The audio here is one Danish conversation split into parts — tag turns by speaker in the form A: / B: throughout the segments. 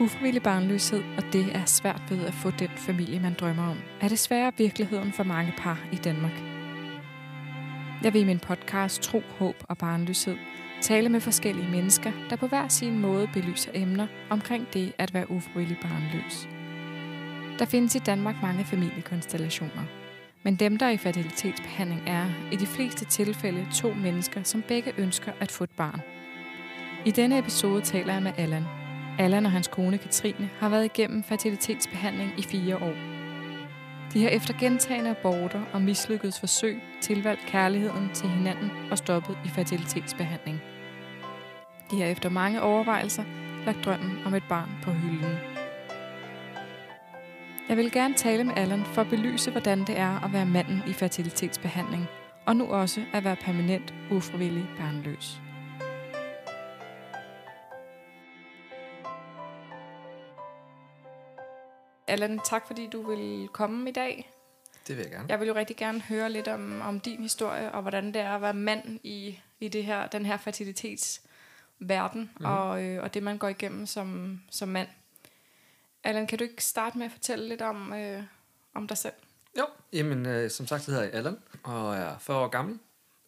A: Ufrivillig barnløshed, og det er svært ved at få den familie, man drømmer om, er desværre virkeligheden for mange par i Danmark. Jeg vil i min podcast Tro, Håb og Barnløshed tale med forskellige mennesker, der på hver sin måde belyser emner omkring det at være ufrivillig barnløs. Der findes i Danmark mange familiekonstellationer, men dem, der er i fertilitetsbehandling, er i de fleste tilfælde to mennesker, som begge ønsker at få et barn. I denne episode taler jeg med Allan, Allan og hans kone Katrine har været igennem fertilitetsbehandling i fire år. De har efter gentagende aborter og mislykkedes forsøg tilvalgt kærligheden til hinanden og stoppet i fertilitetsbehandling. De har efter mange overvejelser lagt drømmen om et barn på hylden. Jeg vil gerne tale med Allan for at belyse, hvordan det er at være manden i fertilitetsbehandling, og nu også at være permanent ufrivillig barnløs. Allan, tak fordi du vil komme i dag.
B: Det vil jeg gerne.
A: Jeg vil jo rigtig gerne høre lidt om, om din historie, og hvordan det er at være mand i, i det her, den her fertilitetsverden, mm. og, øh, og det, man går igennem som, som mand. Allan, kan du ikke starte med at fortælle lidt om, øh, om dig selv?
B: Jo, jamen øh, som sagt hedder jeg Allan, og er 40 år gammel,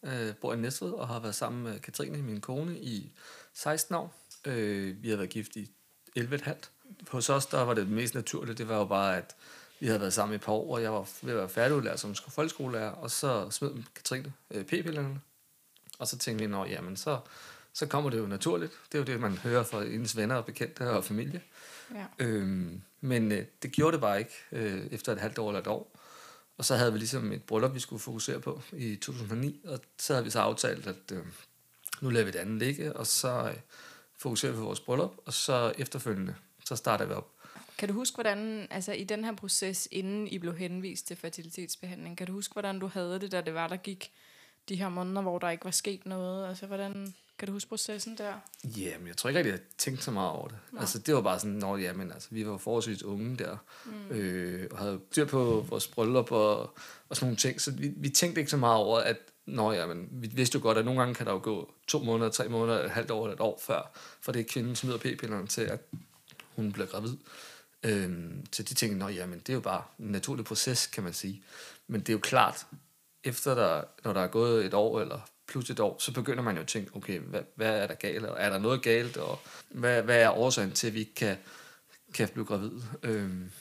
B: øh, bor i Næstved og har været sammen med Katrine, min kone, i 16 år. Øh, vi har været gift i 11,5 hos os, der var det mest naturligt, det var jo bare, at vi havde været sammen i et par år, og jeg var ved at være færdigudlært som folkeskolelærer, og så smed Katrine øh, p-pillerne, og så tænkte vi, at jamen, så, så kommer det jo naturligt. Det er jo det, man hører fra ens venner og bekendte og familie. Ja. Øhm, men øh, det gjorde det bare ikke øh, efter et halvt år eller et år. Og så havde vi ligesom et bryllup, vi skulle fokusere på i 2009, og så havde vi så aftalt, at øh, nu lader vi det andet ligge, og så øh, fokuserer vi på vores bryllup, og så efterfølgende så starter vi op.
A: Kan du huske, hvordan, altså i den her proces, inden I blev henvist til fertilitetsbehandling, kan du huske, hvordan du havde det, da det var, der gik de her måneder, hvor der ikke var sket noget? Altså, hvordan, kan du huske processen der?
B: Jamen, jeg tror ikke rigtig, jeg tænkte så meget over det. Nå. Altså, det var bare sådan, når jamen, altså, vi var forholdsvis unge der, mm. øh, og havde styr på vores bryllup og, og sådan nogle ting, så vi, vi tænkte ikke så meget over, at Nå ja, men vi vidste jo godt, at nogle gange kan der jo gå to måneder, tre måneder, et halvt år eller et år før, for det er kvinden smider p-pillerne til, at hun bliver gravid. Øhm, så de tænkte, at jamen, det er jo bare en naturlig proces, kan man sige. Men det er jo klart, efter der, når der er gået et år eller plus et år, så begynder man jo at tænke, okay, hvad, hvad er der galt? Og er der noget galt? Og hvad, hvad er årsagen til, at vi ikke kan, kan blive gravid? Øhm,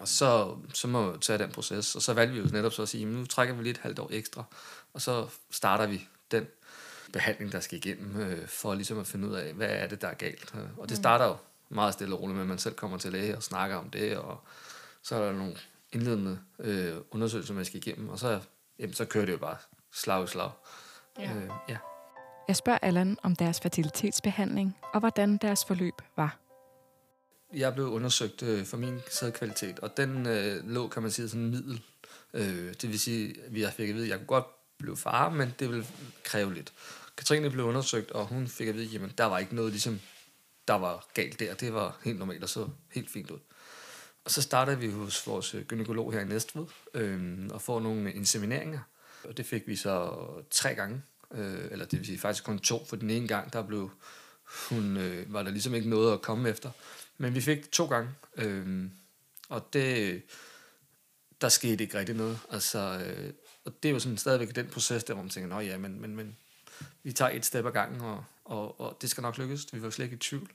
B: og så, så må vi tage den proces. Og så valgte vi jo netop så at sige, nu trækker vi lige et halvt år ekstra, og så starter vi den behandling, der skal igennem, øh, for ligesom at finde ud af, hvad er det, der er galt. Og det mm. starter jo meget stille og roligt med, at man selv kommer til læge og snakker om det, og så er der nogle indledende øh, undersøgelser, man skal igennem, og så, jamen, så kører det jo bare slag i slag. Ja. Øh,
A: ja. Jeg spørger Allan om deres fertilitetsbehandling, og hvordan deres forløb var.
B: Jeg blev undersøgt øh, for min sædkvalitet, og den øh, lå, kan man sige, sådan en middel. Øh, det vil sige, at vi fik at vide, at jeg kunne godt blive far, men det ville kræve lidt. Katrine blev undersøgt, og hun fik at vide, at der var ikke noget ligesom der var galt der. Det var helt normalt og så helt fint ud. Og så startede vi hos vores øh, gynekolog her i Næstved øh, og får nogle insemineringer. Og det fik vi så tre gange, øh, eller det vil sige faktisk kun to, for den ene gang, der blev hun, øh, var der ligesom ikke noget at komme efter. Men vi fik to gange, øh, og det, der skete ikke rigtig noget. Altså, øh, og det er jo sådan stadigvæk den proces, der hvor man tænker, ja, men, men, men vi tager et step ad gangen, og, og, og det skal nok lykkes. Vi var slet ikke i tvivl.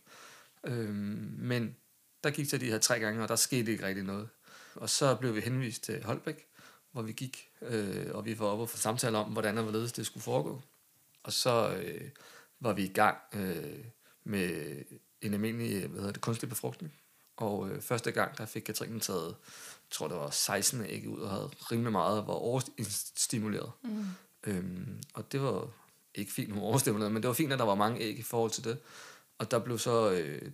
B: Øhm, men der gik så de her tre gange, og der skete ikke rigtig noget. Og så blev vi henvist til Holbæk, hvor vi gik, øh, og vi var oppe og få samtale om, hvordan og hvorledes det skulle foregå. Og så øh, var vi i gang øh, med en almindelig hvad hedder det, kunstig befrugtning. Og øh, første gang, der fik Katrine taget, jeg tror det var 16 æg ud, og havde rimelig meget, var overstimuleret. Mm. Øhm, og det var ikke fint, hun overstimuleret, men det var fint, at der var mange æg i forhold til det. Og der blev så øh,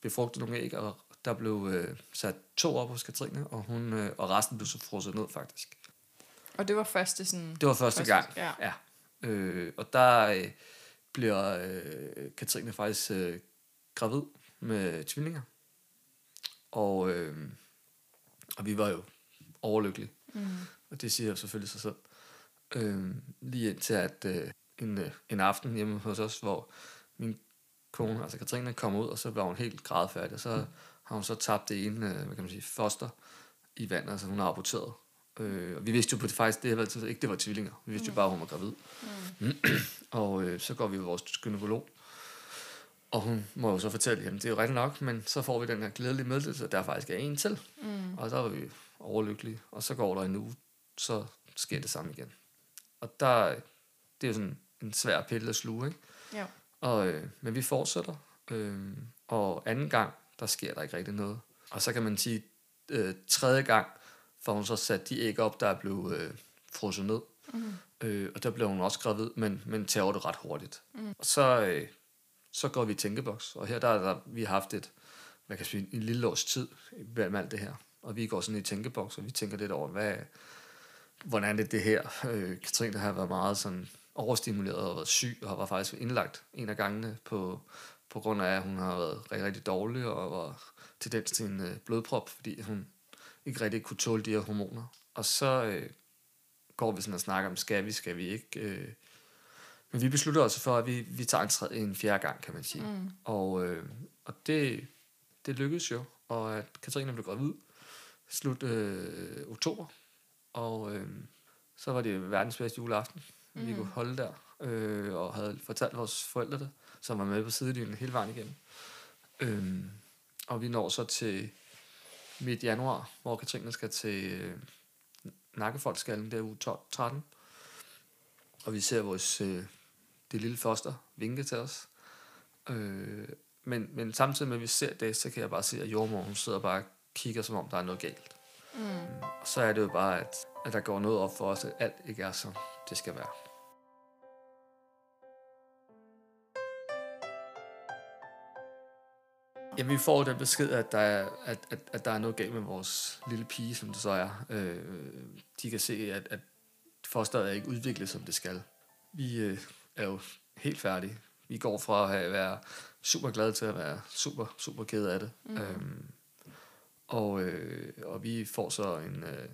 B: befrugtet nogle æg, og der blev øh, sat to op hos Katrine, og, hun, øh, og resten blev så frosset ned faktisk.
A: Og det var første sådan...
B: Det var første, første gang, ja. ja. Øh, og der øh, bliver øh, Katrine faktisk øh, gravid med tvillinger. Og, øh, og vi var jo overlykkelige. Mm. Og det siger jo selvfølgelig sig selv. Øh, lige indtil at øh, en, øh, en aften hjemme hos os, hvor min kone, altså Katrine, kom ud, og så var hun helt grædfærdig, og så har hun så tabt det ene, øh, hvad kan man sige, foster i vandet, altså hun har aborteret. Øh, og vi vidste jo på det faktisk, det var, ikke det var tvillinger. Vi vidste mm. jo bare, at hun var gravid. Mm. og øh, så går vi ved vores gynekolog, og hun må jo så fortælle, at det er jo rigtigt nok, men så får vi den her glædelige meddelelse, at der faktisk er en til. Mm. Og så var vi overlykkelige. Og så går der en uge, så sker det samme igen. Og der, det er jo sådan en svær pille at sluge, ikke?
A: Ja.
B: Og, øh, men vi fortsætter. Øh, og anden gang, der sker der ikke rigtig noget. Og så kan man sige, øh, tredje gang får hun så sat de æg op, der er blevet øh, frosset ned. Mm. Øh, og der blev hun også gravid, men, men tager det ret hurtigt. Mm. Og så, øh, så går vi i tænkeboks. Og her der, der vi har haft et, hvad kan sige, en lille års tid med alt det her. Og vi går sådan i tænkeboks, og vi tænker lidt over, hvad, hvordan det er det her. Øh, Katrine har været meget sådan overstimuleret og været syg, og har faktisk indlagt en af gangene på, på grund af, at hun har været rigtig, rigtig dårlig og var tendens til en øh, blodprop, fordi hun ikke rigtig kunne tåle de her hormoner. Og så øh, går vi sådan og snakker om, skal vi, skal vi ikke. Øh. Men vi beslutter os for, at vi, vi tager en, tredje, en fjerde gang, kan man sige. Mm. Og, øh, og det, det lykkedes jo, og at Katrine blev gravid slut øh, oktober. Og øh, så var det verdens bedste juleaften, mm. vi kunne holde der, øh, og havde fortalt vores forældre det, som var med på sidelinjen hele vejen igennem. Øh, og vi når så til midt januar, hvor Katrine skal til øh, nakkefoldskallen der uge 12, 13. Og vi ser vores, øh, det lille foster vinke til os. Øh, men, men samtidig med, at vi ser det, så kan jeg bare se, at jordmoren sidder bare og kigger, som om der er noget galt. Mm. Og så er det jo bare, at, at der går noget op for os, at alt ikke er, som det skal være. Ja, vi får den besked, at der, er, at, at, at der er noget galt med vores lille pige, som det så er. Øh, de kan se, at, at fosteret er ikke udviklet, som det skal. Vi øh, er jo helt færdige. Vi går fra at være super glade til at være super, super ked af det. Mm. Øhm, og, øh, og vi får så en... Øh,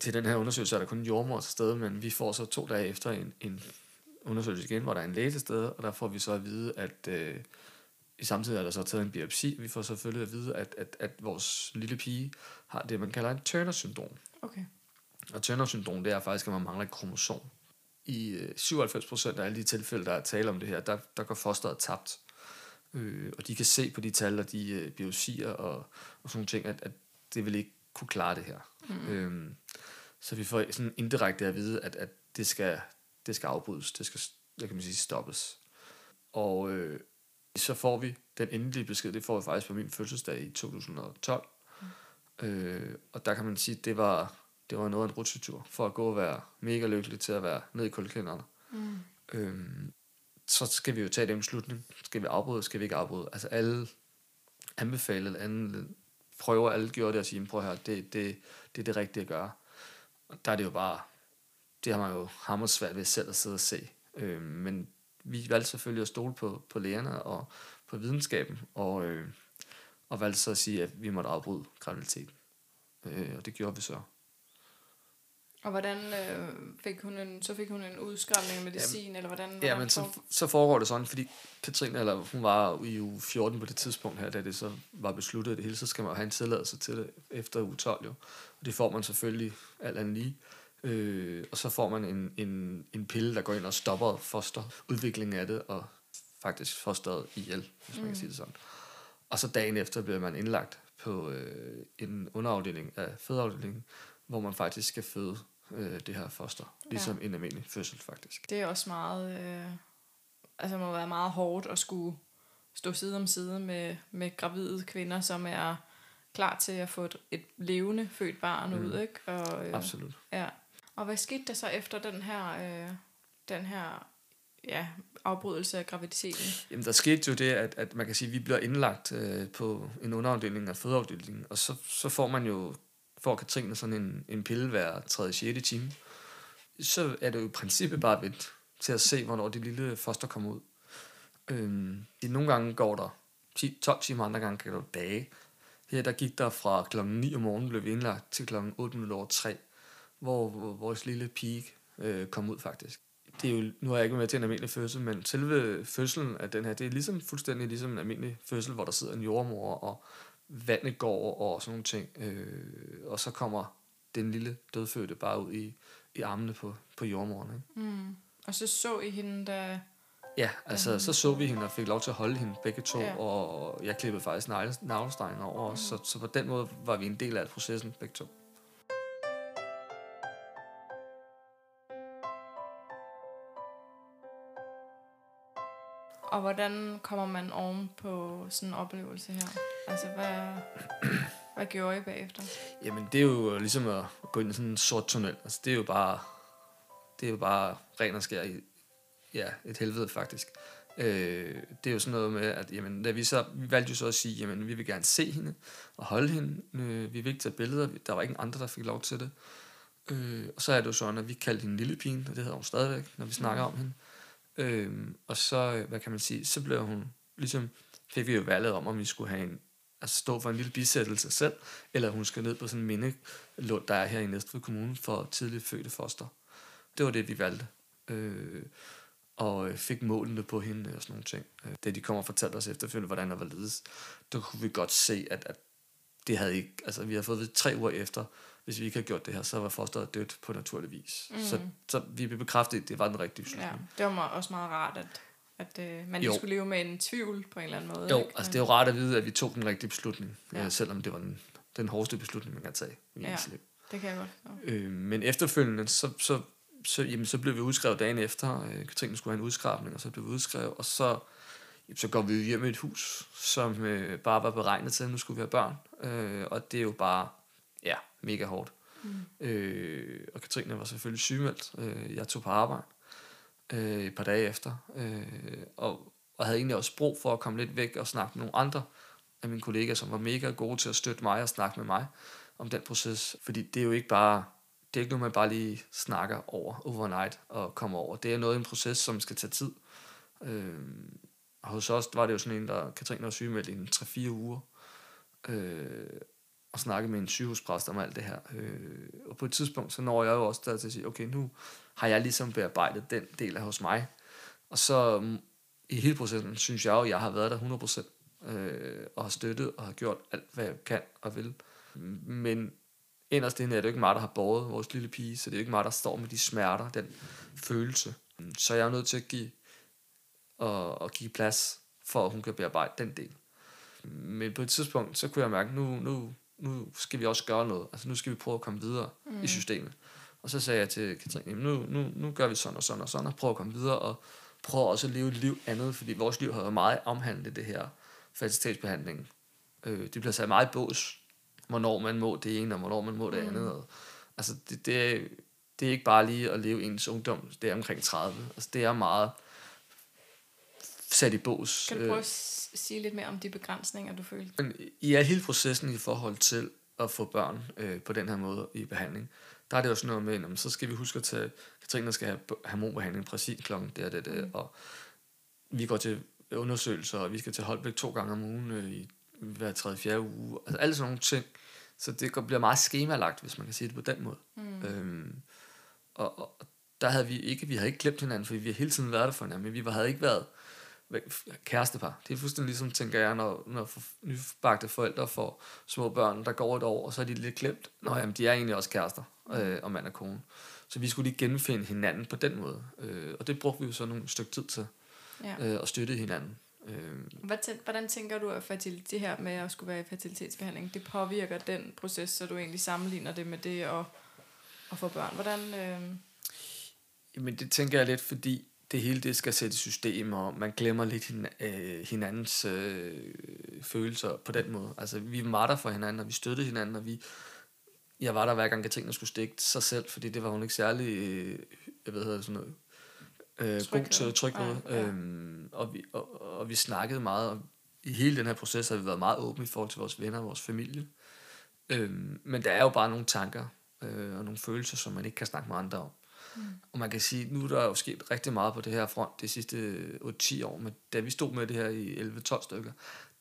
B: til den her undersøgelse er der kun en jordmor til stede, men vi får så to dage efter en, en undersøgelse igen, hvor der er en læge til stede, og der får vi så at vide, at øh, i samtidig er der så taget en biopsi. Vi får selvfølgelig at vide, at, at, at vores lille pige har det, man kalder en Turner-syndrom.
A: Okay.
B: Og Turner-syndrom, det er faktisk, at man mangler et kromosom. I øh, 97% af alle de tilfælde, der er tale om det her, der, der går fosteret tabt. Øh, og de kan se på de tal og de øh, biopsier og, og sådan nogle ting, at, at det vil ikke kunne klare det her. Mm. Øh, så vi får sådan indirekte at vide, at, at det, skal, det skal afbrydes. Det skal, hvad kan man sige, stoppes. Og øh, så får vi den endelige besked, det får vi faktisk på min fødselsdag i 2012. Mm. Øh, og der kan man sige, det var, det var noget af en rutsjetur, for at gå og være mega lykkelig til at være nede i kuldekænderne. Mm. Øh, så skal vi jo tage den beslutning. Skal vi afbryde, skal vi ikke afbryde? Altså alle anbefalede, alle prøver, alle gjorde det og sige, prøv at høre, det, det, det er det rigtige at gøre. Og der er det jo bare, det har man jo hammer svært ved selv at sidde og se. Øh, men vi valgte selvfølgelig at stole på, på lægerne og på videnskaben, og, øh, og valgte så at sige, at vi måtte afbryde graviditeten. Øh, og det gjorde vi så.
A: Og hvordan øh, fik hun en, så fik hun en udskrabning af medicin, jamen, eller hvordan?
B: Ja, men så, så foregår det sådan, fordi Katrine, eller hun var i uge 14 på det tidspunkt her, da det så var besluttet det hele, så skal man have en tilladelse til det efter uge 12 jo. Og det får man selvfølgelig alt andet lige. Øh, og så får man en, en, en pille, der går ind og stopper foster udviklingen af det, og faktisk fosteret ihjel, hvis man mm. kan sige det sådan. Og så dagen efter bliver man indlagt på øh, en underafdeling af fødeafdelingen, hvor man faktisk skal føde øh, det her foster, ligesom ja. en almindelig fødsel faktisk.
A: Det er også meget, øh, altså må være meget hårdt at skulle stå side om side med, med gravide kvinder, som er klar til at få et, et levende født barn mm. ud, ikke? Og,
B: øh, Absolut.
A: Ja. Og hvad skete der så efter den her, øh, den her ja, afbrydelse af graviditeten?
B: Jamen, der skete jo det, at, at man kan sige, at vi bliver indlagt øh, på en underafdeling af fødeafdelingen, og så, så får man jo, får Katrine sådan en, en pille hver 3. 6. time. Så er det jo i princippet bare vent til at se, hvornår det lille foster kommer ud. Øhm, det nogle gange går der 10, 12 timer, andre gange kan det dage. Her der gik der fra klokken 9 om morgenen, blev vi indlagt til klokken 8 minutter over 3 hvor, vores lille pige øh, kom ud faktisk. det er jo, nu har jeg ikke været med til en almindelig fødsel, men selve fødselen af den her, det er ligesom fuldstændig ligesom en almindelig fødsel, hvor der sidder en jordmor, og vandet går og sådan nogle ting. Øh, og så kommer den lille dødfødte bare ud i, i armene på, på jordmoren. Ikke?
A: Mm. Og så så I hende, der...
B: Ja, altså så så vi hende og fik lov til at holde hende begge to,
A: Ja.
B: og jeg klippede faktisk navlestrengen over os, så, så på den måde var vi en del af processen begge to.
A: Og hvordan kommer man oven på sådan en oplevelse her? Altså, hvad, hvad gjorde I bagefter?
B: Jamen, det er jo ligesom at gå ind i sådan en sort tunnel. Altså, det er jo bare, det er jo bare ren og skær i, ja, et helvede faktisk. Øh, det er jo sådan noget med, at jamen, da vi, så, vi valgte jo så at sige, jamen, vi vil gerne se hende og holde hende. Øh, vi vil ikke tage billeder. Der var ingen andre, der fik lov til det. Øh, og så er det jo sådan, at vi kaldte hende lille pigen, og det hedder hun stadigvæk, når vi snakker om hende. Øh, Øhm, og så, hvad kan man sige, så blev hun, ligesom fik vi jo valget om, om vi skulle have en, altså stå for en lille bisættelse selv, eller hun skal ned på sådan en mindelund, der er her i Næstved Kommune for tidligt fødte foster. Det var det, vi valgte. Øh, og øh, fik målene på hende og sådan nogle ting. Øh, da de kommer og fortalte os efterfølgende, hvordan der var ledes, der kunne vi godt se, at, at det havde ikke, altså vi havde fået ved tre uger efter, hvis vi ikke havde gjort det her, så var fosteret dødt på naturlig vis. Mm. Så, så vi blev bekræftet, at det var den rigtige beslutning.
A: Ja, det var også meget rart, at, at øh, man
B: Jo.
A: ikke skulle leve med en tvivl på en eller anden måde.
B: Jo,
A: ikke?
B: altså det er jo rart at vide, at vi tog den rigtige beslutning,
A: Ja.
B: øh, selvom det var den, den hårdeste beslutning, man kan tage i
A: Ja.
B: ja. liv.
A: Det kan jeg godt.
B: Øh, men efterfølgende, så, så, så, jamen, så blev vi udskrevet dagen efter. Øh, Katrine skulle have en udskrabning, og så blev vi udskrevet. Og så, så går vi hjem i et hus, som øh, bare var beregnet til, at nu skulle vi have børn. Øh, og det er jo bare, ja, mega hårdt. Mm. Øh, og Katrine var selvfølgelig sygemeldt. Øh, jeg tog på arbejde øh, et par dage efter. Øh, og, og havde egentlig også brug for at komme lidt væk og snakke med nogle andre af mine kollegaer, som var mega gode til at støtte mig og snakke med mig om den proces. Fordi det er jo ikke bare, det er ikke noget, man bare lige snakker over overnight og kommer over. Det er noget, en proces, som skal tage tid. Øh, og hos os var det jo sådan en, der Katrine var sygemeldt i en 3-4 uger. Øh, og snakke med en sygehuspræst om alt det her. Øh, og på et tidspunkt, så når jeg jo også der til at sige, okay, nu har jeg ligesom bearbejdet den del af hos mig. Og så mm, i hele processen, synes jeg jo, at jeg har været der 100%, øh, og har støttet og har gjort alt, hvad jeg kan og vil. Men inderst inde er det jo ikke mig, der har båret vores lille pige, så det er jo ikke mig, der står med de smerter, den følelse. Så jeg er nødt til at give, og, og give plads, for at hun kan bearbejde den del. Men på et tidspunkt, så kunne jeg mærke, nu, nu, nu skal vi også gøre noget. Altså nu skal vi prøve at komme videre mm. i systemet. Og så sagde jeg til Katrine, "Jamen, nu, nu, nu gør vi sådan og sådan og sådan, og prøver at komme videre, og prøver også at leve et liv andet, fordi vores liv har været meget omhandlet det her fertilitetsbehandling. Øh, det bliver sat meget i bås, hvornår man må det ene, og hvornår man må det
A: Mm.
B: andet. Og, altså det, det, er, det er ikke bare lige at leve ens ungdom, det er omkring 30. Altså det er meget sat i bås.
A: Kan du
B: Øh,
A: prøve at s- sige lidt mere om de begrænsninger, du følte?
B: i al hele processen i forhold til at få børn øh, på den her måde i behandling, der er det jo sådan noget med, jamen, så skal vi huske at tage, Katrine skal have hormonbehandling præcis klokken og det, det,
A: Mm.
B: og vi går til undersøgelser, og vi skal til Holbæk to gange om ugen øh, i hver tredje, fjerde uge, altså alle sådan nogle ting. Så det bliver meget skemalagt, hvis man kan sige det på den måde.
A: Mm.
B: Øhm, og, og der havde vi ikke, vi havde ikke glemt hinanden, fordi vi har hele tiden været der for hinanden, men vi var- havde ikke været kærestepar. Det er fuldstændig ligesom, tænker jeg, når, når nybagte forældre får små børn, der går et år, og så er de lidt glemt. Nå jamen, de er egentlig også kærester, øh, og mand og kone. Så vi skulle lige genfinde hinanden på den måde. Øh, og det brugte vi jo så nogle stykke tid til,
A: Ja.
B: øh, og støtte hinanden. Øh,
A: hvordan tænker du, at fertil- det her med at skulle være i fertilitetsbehandling, det påvirker den proces, så du egentlig sammenligner det med det at, at få børn? Hvordan, øh,
B: Men det tænker jeg lidt, fordi det hele det skal sætte i system, og man glemmer lidt hin, øh, hinandens øh, følelser på den måde. Altså, vi var der for hinanden, og vi støttede hinanden, og vi, jeg var der hver gang Katrine skulle stikke sig selv, fordi det var hun ikke særlig, øh, jeg ved hedder sådan noget, øh, god til at trykke
A: Ja,
B: noget.
A: ja.
B: Øhm, og, vi, og, og vi snakkede meget, og i hele den her proces har vi været meget åbne i forhold til vores venner og vores familie. Øhm, men der er jo bare nogle tanker øh, og nogle følelser, som man ikke kan snakke med andre om. Mm. Og man kan sige, nu er der jo sket rigtig meget på det her front de sidste 8-10 år, men da vi stod med det her i 11-12 stykker,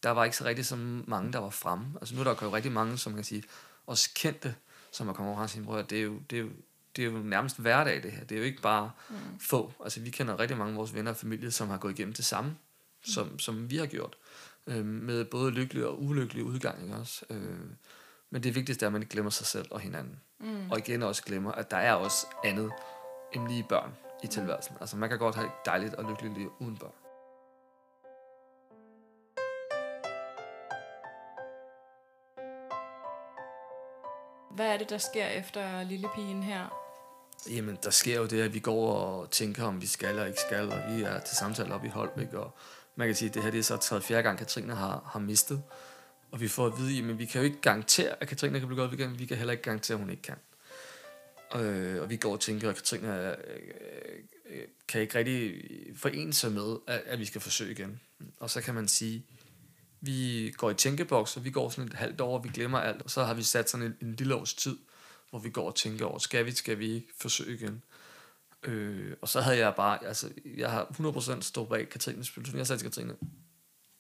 B: der var ikke så rigtig så mange, der var fremme. Altså nu er der jo rigtig mange, som man kan sige, også kendte, som er kommet over og har sagt, "Prøv at høre, det er jo, det er jo det er jo nærmest hverdag, det her. Det er jo ikke bare mm. få. Altså, vi kender rigtig mange af vores venner og familie, som har gået igennem det samme, mm. som, som vi har gjort. Øh, med både lykkelige og ulykkelige udgange også. Øh, men det vigtigste er, at man ikke glemmer sig selv og hinanden. Mm. Og igen også glemmer, at der er også andet end lige børn i tilværelsen. Altså, man kan godt have et dejligt og lykkeligt liv uden børn.
A: Hvad er det, der sker efter lille pigen her?
B: Jamen, der sker jo det, at vi går og tænker, om vi skal eller ikke skal, og vi er til samtale op i Holbæk, og man kan sige, at det her det er så tredje fjerde gang, Katrine har, har mistet. Og vi får at vide, men vi kan jo ikke garantere, at Katrine kan blive godt igen, vi kan heller ikke garantere, at hun ikke kan. Øh, og vi går og tænker, at Katrine øh, øh, kan ikke rigtig forene sig med, at, at vi skal forsøge igen. Og så kan man sige, vi går i tænkeboks, og vi går sådan et halvt år, og vi glemmer alt, og så har vi sat sådan en, en lille års tid, hvor vi går og tænker over, skal vi, skal vi ikke forsøge igen? Øh, og så havde jeg bare, altså, jeg har 100% stået bag Katrines beslutning. Jeg sagde til Katrine,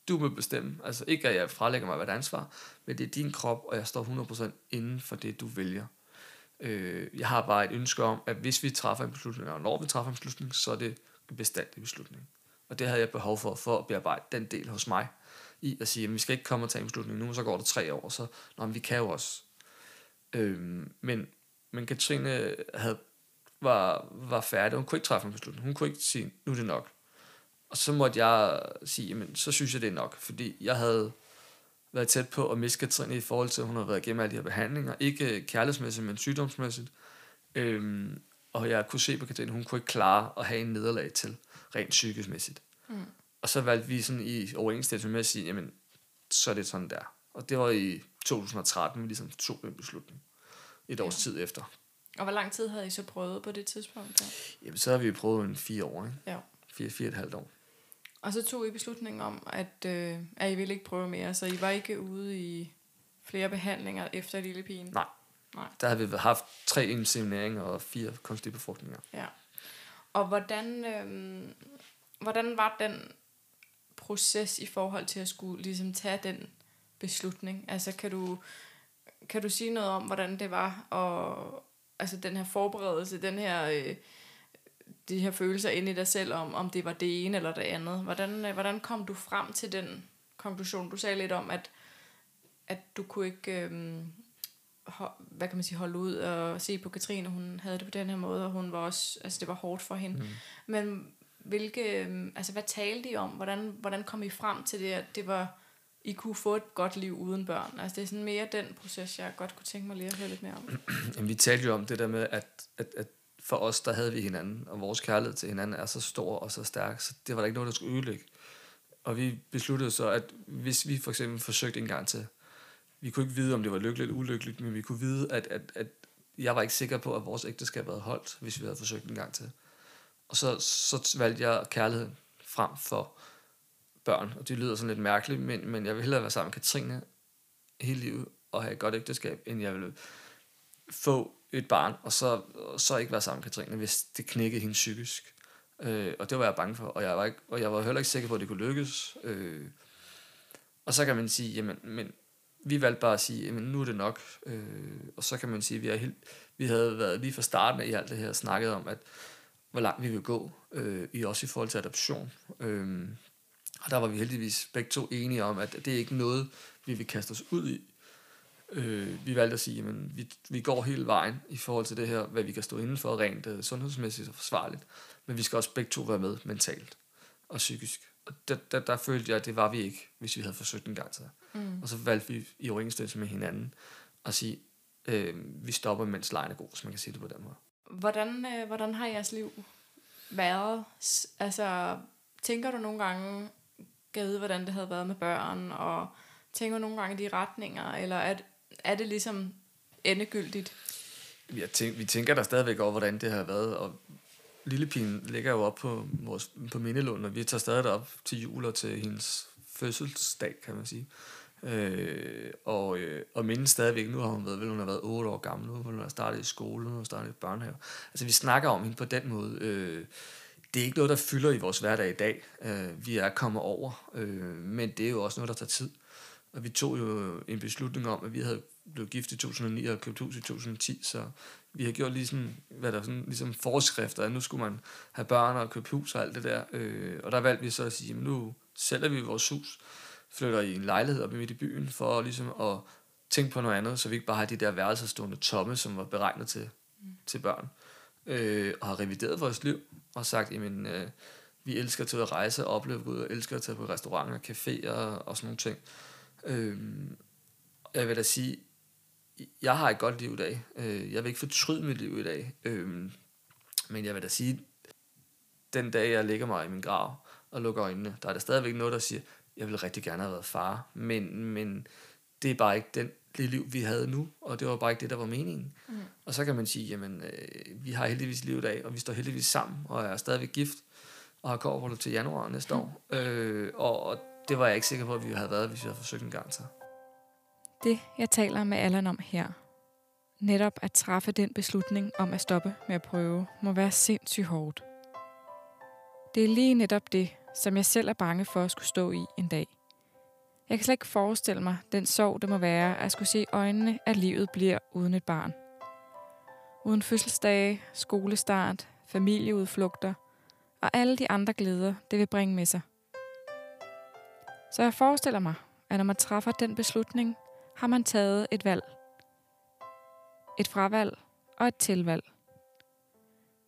B: du må bestemme. Altså ikke, at jeg frelægger mig hvad ansvar, men det er din krop, og jeg står 100% inden for det, du vælger. Øh, jeg har bare et ønske om, at hvis vi træffer en beslutning, og når vi træffer en beslutning, så er det en bestandig beslutning. Og det havde jeg behov for, for at bearbejde den del hos mig, i at sige, at vi skal ikke komme og tage en beslutning nu, så går det tre år, så Nå, men vi kan jo også. Øh, men, men Katrine havde, var, var færdig, hun kunne ikke træffe en beslutning. Hun kunne ikke sige, nu er det nok. Og så måtte jeg sige, jamen, så synes jeg, det er nok. Fordi jeg havde været tæt på at miste Katrine i forhold til, at hun har været igennem alle de her behandlinger. Ikke kærlighedsmæssigt, men sygdomsmæssigt. Øhm, og jeg kunne se på Katrine, hun kunne ikke klare at have en nederlag til, rent psykisk-mæssigt. Mm. Og så valgte vi sådan i overensstemmelse med at sige, jamen, så er det sådan der. Og det var i 2013, vi ligesom tog en beslutning. Et års ja. tid efter.
A: Og hvor lang tid havde I så prøvet på det tidspunkt? Der?
B: Jamen, så har vi prøvet en fire år, ikke? Ja. Fire, fire og et halvt år.
A: Og så tog I beslutningen om, at, øh, at I ville ikke prøve mere, så I var ikke ude i flere behandlinger efter lille pigen?
B: Nej. Nej. Der har vi haft tre insemineringer og fire kunstige befrugtninger.
A: Ja. Og hvordan, øh, hvordan var den proces i forhold til at skulle ligesom tage den beslutning? Altså kan du, kan du sige noget om, hvordan det var, og altså den her forberedelse, den her... Øh, de her følelser ind i dig selv om, om det var det ene eller det andet. Hvordan, øh, hvordan kom du frem til den konklusion? Du sagde lidt om, at, at du kunne ikke, øhm, ho, hvad kan man sige, holde ud og se på Katrine, hun havde det på den her måde, og hun var også, altså det var hårdt for hende. Mm. Men hvilke, øhm, altså hvad talte I om? Hvordan, hvordan kom I frem til det, at det var, I kunne få et godt liv uden børn? Altså det er sådan mere den proces, jeg godt kunne tænke mig lige at høre lidt mere om.
B: Jamen, vi talte jo om det der med, at, at, at for os, der havde vi hinanden, og vores kærlighed til hinanden er så stor og så stærk, så det var der ikke noget, der skulle ødelægge. Og vi besluttede så, at hvis vi for eksempel forsøgte en gang til, vi kunne ikke vide, om det var lykkeligt eller ulykkeligt, men vi kunne vide, at, at, at jeg var ikke sikker på, at vores ægteskab havde holdt, hvis vi havde forsøgt en gang til. Og så, så valgte jeg kærligheden frem for børn, og det lyder sådan lidt mærkeligt, men, men jeg vil hellere være sammen med Katrine hele livet og have et godt ægteskab, end jeg vil få et barn, og så, og så ikke være sammen med Katrine, hvis det knækkede hende psykisk. Øh, og det var jeg bange for, og jeg var, ikke, og jeg var heller ikke sikker på, at det kunne lykkes. Øh, og så kan man sige, jamen, men vi valgte bare at sige, jamen nu er det nok. Øh, og så kan man sige, at vi, er helt, vi havde været lige fra starten af i alt det her snakket om, at hvor langt vi vil gå, øh, i også i forhold til adoption. Øh, og der var vi heldigvis begge to enige om, at det er ikke noget, vi vil kaste os ud i. Øh, vi valgte at sige, at vi, vi går hele vejen i forhold til det her, hvad vi kan stå inden for rent uh, sundhedsmæssigt og forsvarligt. Men vi skal også begge to være med mentalt og psykisk. Og der, der, der følte jeg, at det var vi ikke, hvis vi havde forsøgt en gang til. Mm. Og så valgte vi i overensstemmelse med hinanden at sige, øh, vi stopper, mens lejen er god, hvis man kan sige det på den måde.
A: Hvordan, øh, hvordan har jeres liv været? Altså, tænker du nogle gange, gav hvordan det havde været med børn, og tænker nogle gange i de retninger, eller er, er det ligesom endegyldigt?
B: Jeg tænker, vi tænker der stadigvæk over, hvordan det har været, og Lillepigen ligger jo op på, vores, på Mindelund, og vi tager stadig op til jul og til hendes fødselsdag, kan man sige. Øh, og, øh, og mindes stadigvæk, nu har hun været, vel, hun har været 8 år gammel, nu har startet i skole, nu har startet i børnehave. Altså vi snakker om hende på den måde. Øh, det er ikke noget, der fylder i vores hverdag i dag. Øh, vi er kommet over, øh, men det er jo også noget, der tager tid. Og vi tog jo en beslutning om, at vi havde blev gift i 2009 og købte hus i 2010, så vi har gjort ligesom, hvad der sådan, ligesom forskrifter, at nu skulle man have børn og købe hus og alt det der. Øh, og der valgte vi så at sige, at nu sælger vi vores hus, flytter i en lejlighed op i midt i byen, for ligesom at tænke på noget andet, så vi ikke bare har de der værelser stående tomme, som var beregnet til, mm. til børn. Øh, og har revideret vores liv, og sagt, jamen, øh, vi elsker at tage ud at rejse og opleve ud, og elsker at tage på restauranter, caféer og sådan nogle ting. Øh, jeg vil da sige, jeg har et godt liv i dag. Øh, jeg vil ikke fortryde mit liv i dag. Øh, men jeg vil da sige, den dag jeg ligger mig i min grav og lukker øjnene, der er der stadigvæk noget, der siger, jeg vil rigtig gerne have været far, men, men det er bare ikke den, det liv, vi havde nu, og det var bare ikke det, der var meningen. Mm. Og så kan man sige, jamen, øh, vi har heldigvis livet i dag, og vi står heldigvis sammen, og er stadigvæk gift, og har kåret til januar næste mm. år. Øh, og, og det var jeg ikke sikker på, at vi havde været, hvis vi havde forsøgt en gang til.
A: Det, jeg taler med Allan om her, netop at træffe den beslutning om at stoppe med at prøve, må være sindssygt hårdt. Det er lige netop det, som jeg selv er bange for at skulle stå i en dag. Jeg kan slet ikke forestille mig den sorg, det må være at skulle se øjnene, at livet bliver uden et barn. Uden fødselsdage, skolestart, familieudflugter og alle de andre glæder, det vil bringe med sig. Så jeg forestiller mig, at når man træffer den beslutning, har man taget et valg. Et fravalg og et tilvalg.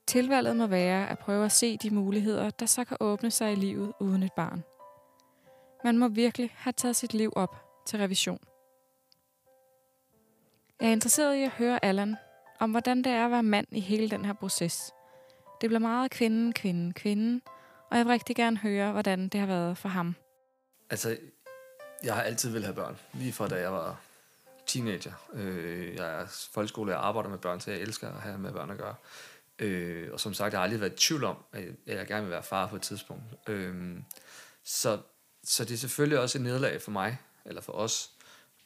A: Tilvalget må være at prøve at se de muligheder, der så kan åbne sig i livet uden et barn. Man må virkelig have taget sit liv op til revision. Jeg er interesseret i at høre Allan om, hvordan det er at være mand i hele den her proces. Det bliver meget kvinden, kvinden, kvinden, og jeg vil rigtig gerne høre, hvordan det har været for ham.
B: Altså, jeg har altid vil have børn, lige fra da jeg var teenager. Øh, jeg er folkeskole, jeg arbejder med børn, så jeg elsker at have med børn at gøre. Øh, og som sagt, jeg har aldrig været i tvivl om, at jeg gerne vil være far på et tidspunkt. Øh, så, så det er selvfølgelig også et nederlag for mig, eller for os.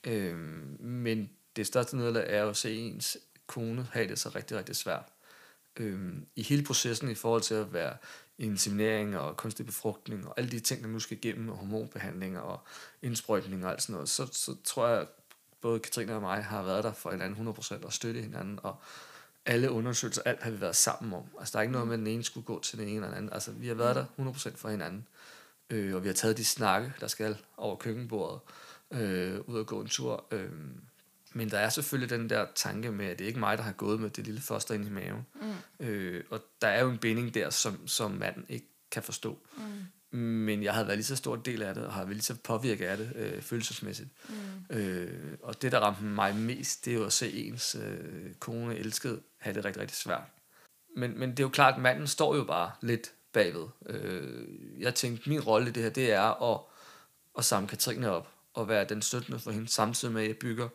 B: Øh, men det største nederlag er jo at se ens kone have det så rigtig, rigtig svært. Øh, I hele processen i forhold til at være inseminering og kunstig befrugtning og alle de ting, der nu skal igennem, og hormonbehandlinger og indsprøjtning og alt sådan noget, så, så tror jeg, at både Katrine og mig har været der for hinanden 100% og støtte hinanden, og alle undersøgelser, alt har vi været sammen om. Altså, der er ikke noget med, at den ene skulle gå til den ene eller den anden. Altså, vi har været der 100% for hinanden. Øh, og vi har taget de snakke, der skal over køkkenbordet, øh, ud og gå en tur. Øh, men der er selvfølgelig den der tanke med, at det er ikke mig, der har gået med det lille foster ind i maven. Mm. Øh, og der er jo en binding der, som, som manden ikke kan forstå. Mm. Men jeg har været lige så stor del af det, og har været lige så påvirket af det øh, følelsesmæssigt. Mm. Øh, og det, der ramte mig mest, det er jo at se ens øh, kone elsket have det rigtig, rigtig svært. Men, men det er jo klart, at manden står jo bare lidt bagved. Øh, jeg tænkte, min rolle i det her, det er at, at samle Katrine op, og være den støttende for hende, samtidig med, at jeg bygger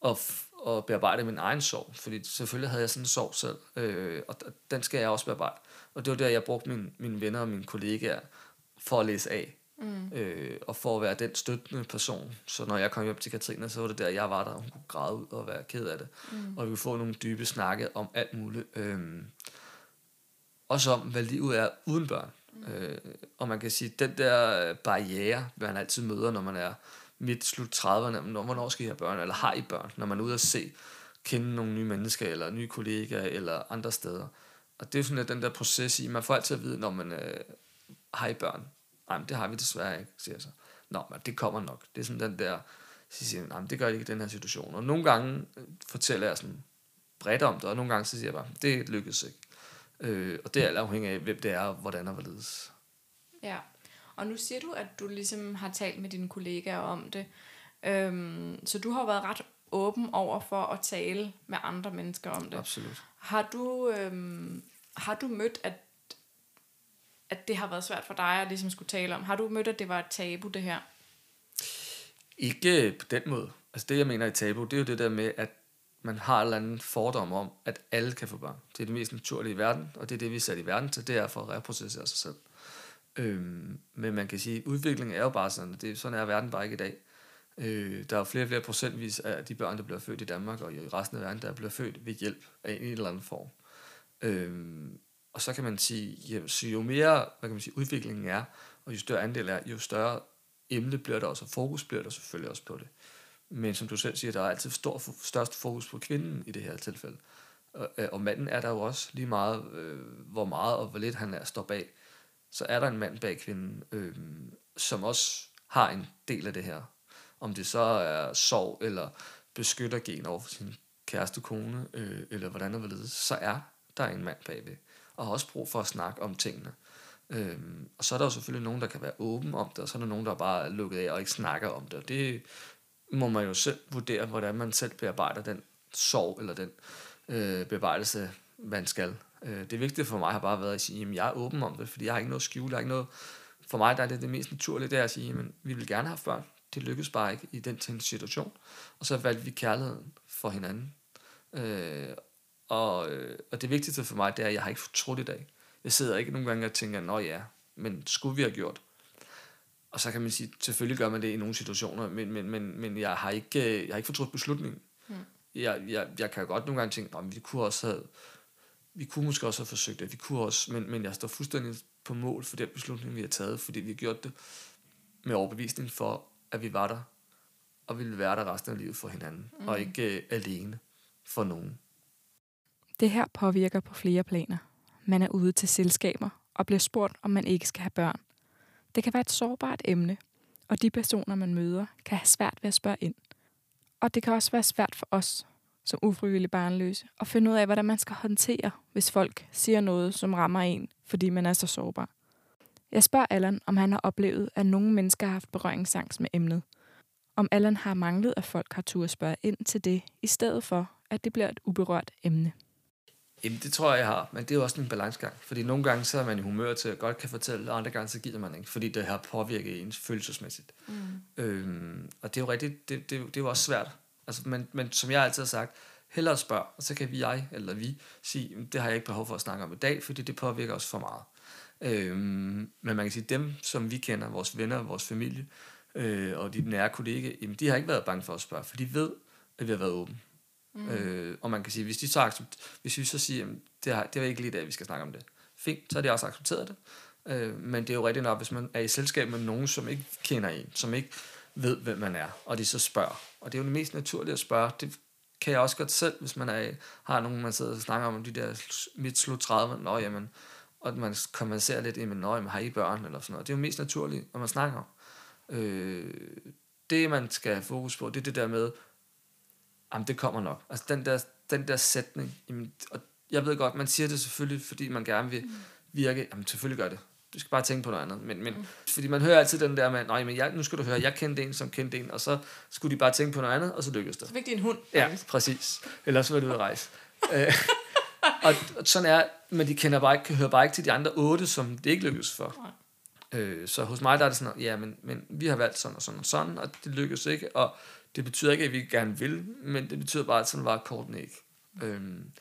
B: og, og bearbejde min egen sorg. Fordi selvfølgelig havde jeg sådan en sorg selv, øh, og den skal jeg også bearbejde. Og det var der, jeg brugte min, mine venner og mine kollegaer for at læse af. Mm. Øh, og for at være den støttende person. Så når jeg kom hjem til Katrine, så var det der, jeg var der, og hun kunne græde ud og være ked af det. Mm. Og vi kunne få nogle dybe snakke om alt muligt. Øh, også om, hvad livet er uden børn. Mm. Øh, og man kan sige, den der barriere, man altid møder, når man er midt slut 30'erne, når, hvornår skal I have børn, eller har I børn, når man er ude at se, kende nogle nye mennesker, eller nye kollegaer, eller andre steder. Og det er sådan lidt den der proces i, man får altid at vide, når man øh, har I børn. Nej, men det har vi desværre ikke, siger jeg så. Nå, men det kommer nok. Det er sådan den der, så siger jeg, nej, men det gør det ikke i den her situation. Og nogle gange øh, fortæller jeg sådan bredt om det, og nogle gange så siger jeg bare, det lykkedes ikke. Øh, og det er alt afhængig af, hvem det er, og hvordan og hvorledes.
A: Ja, og nu siger du, at du ligesom har talt med dine kollegaer om det. Øhm, så du har været ret åben over for at tale med andre mennesker om det.
B: Absolut.
A: Har du, øhm, har du mødt, at, at det har været svært for dig at ligesom skulle tale om? Har du mødt, at det var et tabu, det her?
B: Ikke på den måde. Altså det, jeg mener i tabu, det er jo det der med, at man har en eller anden fordom om, at alle kan få børn. Det er det mest naturlige i verden, og det er det, vi er sat i verden til, det er for at reprocessere sig selv. Øhm, men man kan sige, at udviklingen er jo bare sådan, det, sådan er verden bare ikke i dag. Øh, der er jo flere og flere procentvis af de børn, der bliver født i Danmark og i resten af verden, der bliver født ved hjælp af en eller anden form. Øhm, og så kan man sige, jamen, så jo mere hvad kan man sige, udviklingen er, og jo større andel er, jo større emne bliver der også, og fokus bliver der selvfølgelig også på det. Men som du selv siger, der er altid stor, størst fokus på kvinden i det her tilfælde. Og, øh, og manden er der jo også lige meget, øh, hvor meget og hvor lidt han er står bag. Så er der en mand bag kvinden, øh, som også har en del af det her. Om det så er sorg eller beskytter gen over for sin kæreste kone, øh, eller hvordan det vil så er der en mand bagved. Og har også brug for at snakke om tingene. Øhm, og så er der jo selvfølgelig nogen, der kan være åben om det, og så er der nogen, der bare er lukket af og ikke snakker om det. Og det må man jo selv vurdere, hvordan man selv bearbejder den sorg, eller den øh, bearbejdelse, man skal. Øh, det vigtige for mig har bare været at sige, at jeg er åben om det, fordi jeg har ikke noget at skjule, jeg har ikke noget... For mig der er det det mest naturlige, det er at sige, at vi vil gerne have børn. Det lykkes bare ikke i den situation. Og så valgte vi kærligheden for hinanden. Øh, og, øh, og det vigtigste for mig, det er, at jeg har ikke fortrudt i dag. Jeg sidder ikke nogle gange og tænker, nå ja, men skulle vi have gjort? Og så kan man sige, selvfølgelig gør man det i nogle situationer, men, men, men, men jeg, har ikke, jeg har ikke fortrudt beslutningen. Mm. Jeg, jeg, jeg kan godt nogle gange tænke, at vi kunne også have, vi kunne måske også have forsøgt det, vi kunne også, men, men jeg står fuldstændig på mål for den beslutning, vi har taget, fordi vi har gjort det med overbevisning for, at vi var der, og vi ville være der resten af livet for hinanden, mm. og ikke uh, alene for nogen.
A: Det her påvirker på flere planer. Man er ude til selskaber og bliver spurgt, om man ikke skal have børn. Det kan være et sårbart emne, og de personer, man møder, kan have svært ved at spørge ind. Og det kan også være svært for os, som ufrivillig barnløse, at finde ud af, hvordan man skal håndtere, hvis folk siger noget, som rammer en, fordi man er så sårbar. Jeg spørger Allan, om han har oplevet, at nogle mennesker har haft berøringsangst med emnet. Om Allan har manglet, at folk har tur at spørge ind til det, i stedet for, at det bliver et uberørt emne.
B: Jamen, det tror jeg, jeg har, men det er jo også en balancegang. Fordi nogle gange så er man i humør til at godt kan fortælle, og andre gange så gider man ikke, fordi det har påvirket ens følelsesmæssigt. Mm. Øhm, og det er jo rigtigt, det, det, det er jo også svært. Altså, men, men som jeg altid har sagt, hellere spørg, og så kan vi, jeg eller vi sige, det har jeg ikke behov for at snakke om i dag, fordi det påvirker os for meget. Øhm, men man kan sige, dem som vi kender, vores venner, vores familie, øh, og de nære kollegaer, jamen, de har ikke været bange for at spørge, for de ved, at vi har været åbne. Mm. Øh, og man kan sige, hvis de så accept, hvis vi så siger, at det, har, det er ikke lige det, vi skal snakke om det. Fint, så har de også accepteret det. Øh, men det er jo rigtigt nok, hvis man er i selskab med nogen, som ikke kender en, som ikke ved, hvem man er, og de så spørger. Og det er jo det mest naturlige at spørge. Det kan jeg også godt selv, hvis man er, har nogen, man sidder og snakker om, de der midt slut 30, nå jamen, og man kommenterer lidt, jamen, nå, jamen, har I børn, eller sådan noget. Det er jo mest naturligt, når man snakker om. Øh, det, man skal have fokus på, det er det der med, jamen det kommer nok. Altså den der, den der sætning, jamen, og jeg ved godt, man siger det selvfølgelig, fordi man gerne vil virke, jamen selvfølgelig gør det. Du skal bare tænke på noget andet. Men, men mm. fordi man hører altid den der med, nej, men jeg, nu skal du høre, jeg kendte en, som kendte en, og så skulle de bare tænke på noget andet, og så lykkedes det.
C: Så fik de en hund.
B: Ja, præcis. Ellers var du ude at rejse. Øh, og, og sådan er, men de kender bare ikke, hører bare ikke til de andre otte, som det ikke lykkedes for. Nej. Øh, så hos mig der er det sådan, ja, men, men vi har valgt sådan og sådan og sådan, og det lykkedes ikke, og det betyder ikke, at vi gerne vil, men det betyder bare, at sådan var korten ikke. Øhm,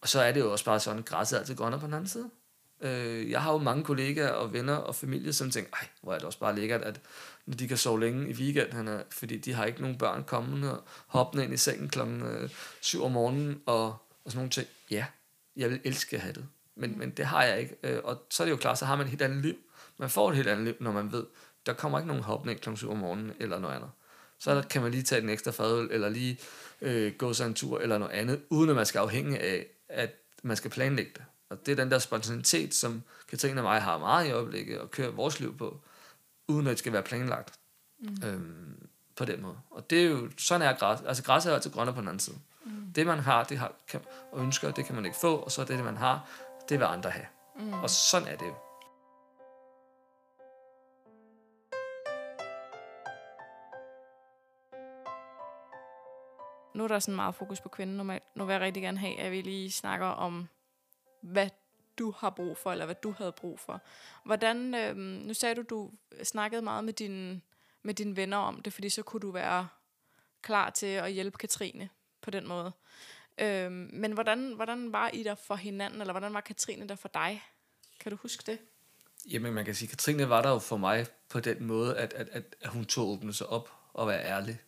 B: og så er det jo også bare sådan, græsset altid grønner på den anden side. Øh, jeg har jo mange kollegaer og venner og familie, som tænker, ej, hvor er det også bare lækkert, at når de kan sove længe i weekenden, fordi de har ikke nogen børn kommende og hoppende ind i sengen klokken øh, 7 om morgenen og, og sådan nogle ting. Ja, jeg vil elske at have det, men, men det har jeg ikke. Øh, og så er det jo klart, så har man et helt andet liv. Man får et helt andet liv, når man ved, der kommer ikke nogen hoppende ind klokken 7 om morgenen eller noget andet så kan man lige tage en ekstra fadøl, eller lige øh, gå sig en tur, eller noget andet, uden at man skal afhænge af, at man skal planlægge det. Og det er den der spontanitet, som Katrine og mig har meget i øjeblikket, og kører vores liv på, uden at det skal være planlagt. Mm. Øhm, på den måde. Og det er jo, sådan er græs. Altså græs er altid grønner på den anden side. Mm. Det man har, det har, kan, og ønsker, det kan man ikke få, og så er det, det man har, det vil andre have. Mm. Og sådan er det jo.
C: nu er der sådan meget fokus på kvinden normalt. Nu vil jeg rigtig gerne have, at vi lige snakker om, hvad du har brug for, eller hvad du havde brug for. Hvordan, øh, nu sagde du, du snakkede meget med, din, med dine venner om det, fordi så kunne du være klar til at hjælpe Katrine på den måde. Øh, men hvordan, hvordan var I der for hinanden, eller hvordan var Katrine der for dig? Kan du huske det?
B: Jamen, man kan sige, at Katrine var der jo for mig på den måde, at, at, at, at hun tog åbne sig op og være ærlig.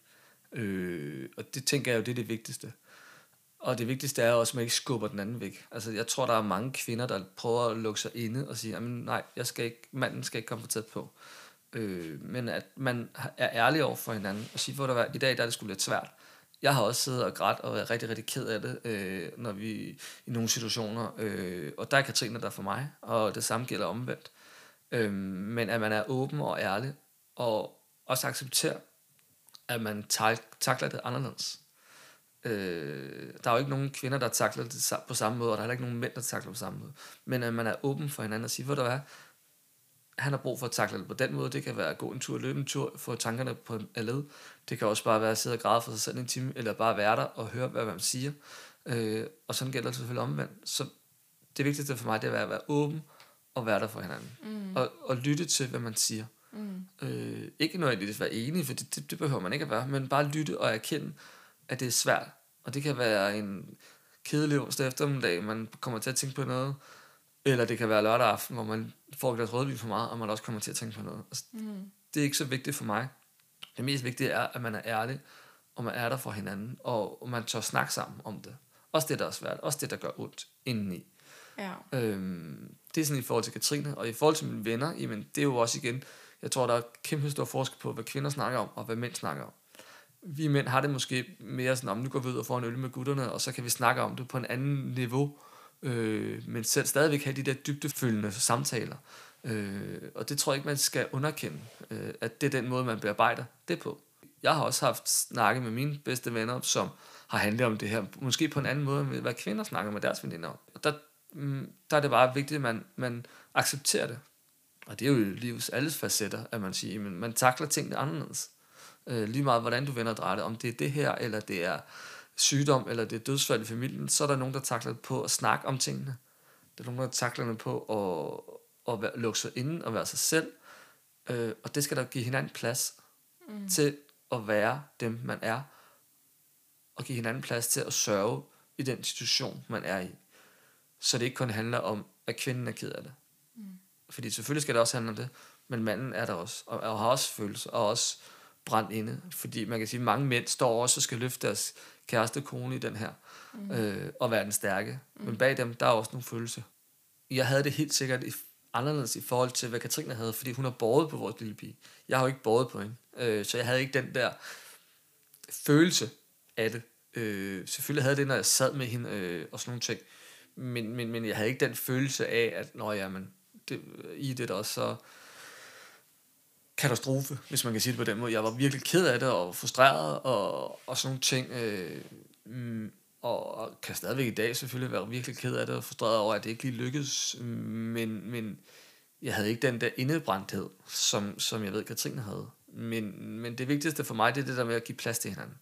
B: Øh, og det tænker jeg jo, det er det vigtigste. Og det vigtigste er også, at man ikke skubber den anden væk. Altså, jeg tror, der er mange kvinder, der prøver at lukke sig inde og sige, nej, jeg skal ikke, manden skal ikke komme for tæt på. Øh, men at man er ærlig over for hinanden og siger, hvor der var, i dag der er det sgu lidt svært. Jeg har også siddet og grædt og været rigtig, rigtig ked af det, øh, når vi i nogle situationer. Øh, og der er Katrine der for mig, og det samme gælder omvendt. Øh, men at man er åben og ærlig, og også accepterer, at man takler det anderledes. Øh, der er jo ikke nogen kvinder, der takler det på samme måde, og der er heller ikke nogen mænd, der takler på samme måde. Men at man er åben for hinanden og siger, hvor der er, han har brug for at takle det på den måde. Det kan være at gå en tur, løbe en tur, få tankerne på en led. Det kan også bare være at sidde og græde for sig selv en time, eller bare være der og høre, hvad man siger. Øh, og sådan gælder det selvfølgelig omvendt. Så det vigtigste for mig, det er at være åben og være der for hinanden. Mm. Og, og lytte til, hvad man siger. Mm. Øh, ikke nødvendigvis være enig, for det, det, det behøver man ikke at være, men bare lytte og erkende, at det er svært. Og det kan være en kedelig onsdag eftermiddag, man kommer til at tænke på noget, eller det kan være lørdag aften, hvor man får et glas rødvin for meget, og man også kommer til at tænke på noget. Altså, mm. Det er ikke så vigtigt for mig. Det mest vigtige er, at man er ærlig, og man er der for hinanden, og, man tør snakke sammen om det. Også det, der er svært. Også det, der gør ondt indeni. Ja. Øhm, det er sådan i forhold til Katrine, og i forhold til mine venner, jamen, det er jo også igen, jeg tror, der er kæmpe stor forskel på, hvad kvinder snakker om, og hvad mænd snakker om. Vi mænd har det måske mere sådan, om nu går vi ud og får en øl med gutterne, og så kan vi snakke om det på en anden niveau, øh, men selv stadigvæk have de der dybdefølgende samtaler. Øh, og det tror jeg ikke, man skal underkende, øh, at det er den måde, man bearbejder det på. Jeg har også haft snakke med mine bedste venner, som har handlet om det her, måske på en anden måde, end hvad kvinder snakker med deres veninder om. Og der, mm, der er det bare vigtigt, at man, man accepterer det. Og det er jo livets alles facetter, at man siger, at man takler tingene anderledes. Øh, lige meget, hvordan du vender og drejer det, om det er det her, eller det er sygdom, eller det er dødsfald i familien, så er der nogen, der takler på at snakke om tingene. Der er nogen, der takler på at, at være, lukke sig inde og være sig selv. Øh, og det skal der give hinanden plads mm. til at være dem, man er. Og give hinanden plads til at sørge i den situation, man er i. Så det ikke kun handler om, at kvinden er ked af det. Mm. Fordi selvfølgelig skal det også handle om det, men manden er der også, og, og har også følelser, og også brændt inde. Fordi man kan sige, at mange mænd står også og skal løfte deres kæreste kone i den her, mm. øh, og være den stærke. Mm. Men bag dem, der er også nogle følelser. Jeg havde det helt sikkert i, anderledes i forhold til, hvad Katrine havde, fordi hun har båret på vores lille pige. Jeg har jo ikke båret på hende, øh, så jeg havde ikke den der følelse af det. Øh, selvfølgelig havde det, når jeg sad med hende øh, og sådan nogle ting. Men, men, men jeg havde ikke den følelse af, at når jeg, men, det, i det der også så katastrofe, hvis man kan sige det på den måde. Jeg var virkelig ked af det og frustreret og, og sådan nogle ting. Øh, mm, og, og kan stadigvæk i dag selvfølgelig være virkelig ked af det og frustreret over, at det ikke lige lykkedes. Men, men jeg havde ikke den der indebrændthed, som, som jeg ved, Katrine havde. Men, men det vigtigste for mig, det er det der med at give plads til hinanden.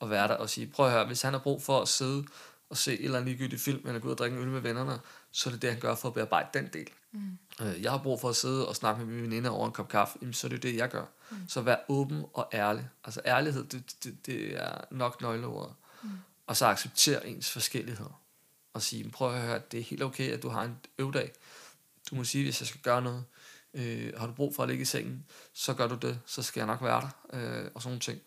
B: Og være der og sige, prøv at høre, hvis han har brug for at sidde og se et eller andet ligegyldigt film, eller gå ud og drikke en øl med vennerne, så er det det, han gør for at bearbejde den del. Mm. Øh, jeg har brug for at sidde og snakke med mine veninder over en kop kaffe, jamen, så er det det, jeg gør. Mm. Så vær åben og ærlig. Altså ærlighed, det, det, det er nok nøgleordet. Mm. Og så acceptere ens forskelligheder. Og sige, prøv at høre, det er helt okay, at du har en øvdag. Du må sige, hvis jeg skal gøre noget, øh, har du brug for at ligge i sengen, så gør du det, så skal jeg nok være der, øh, og sådan nogle ting.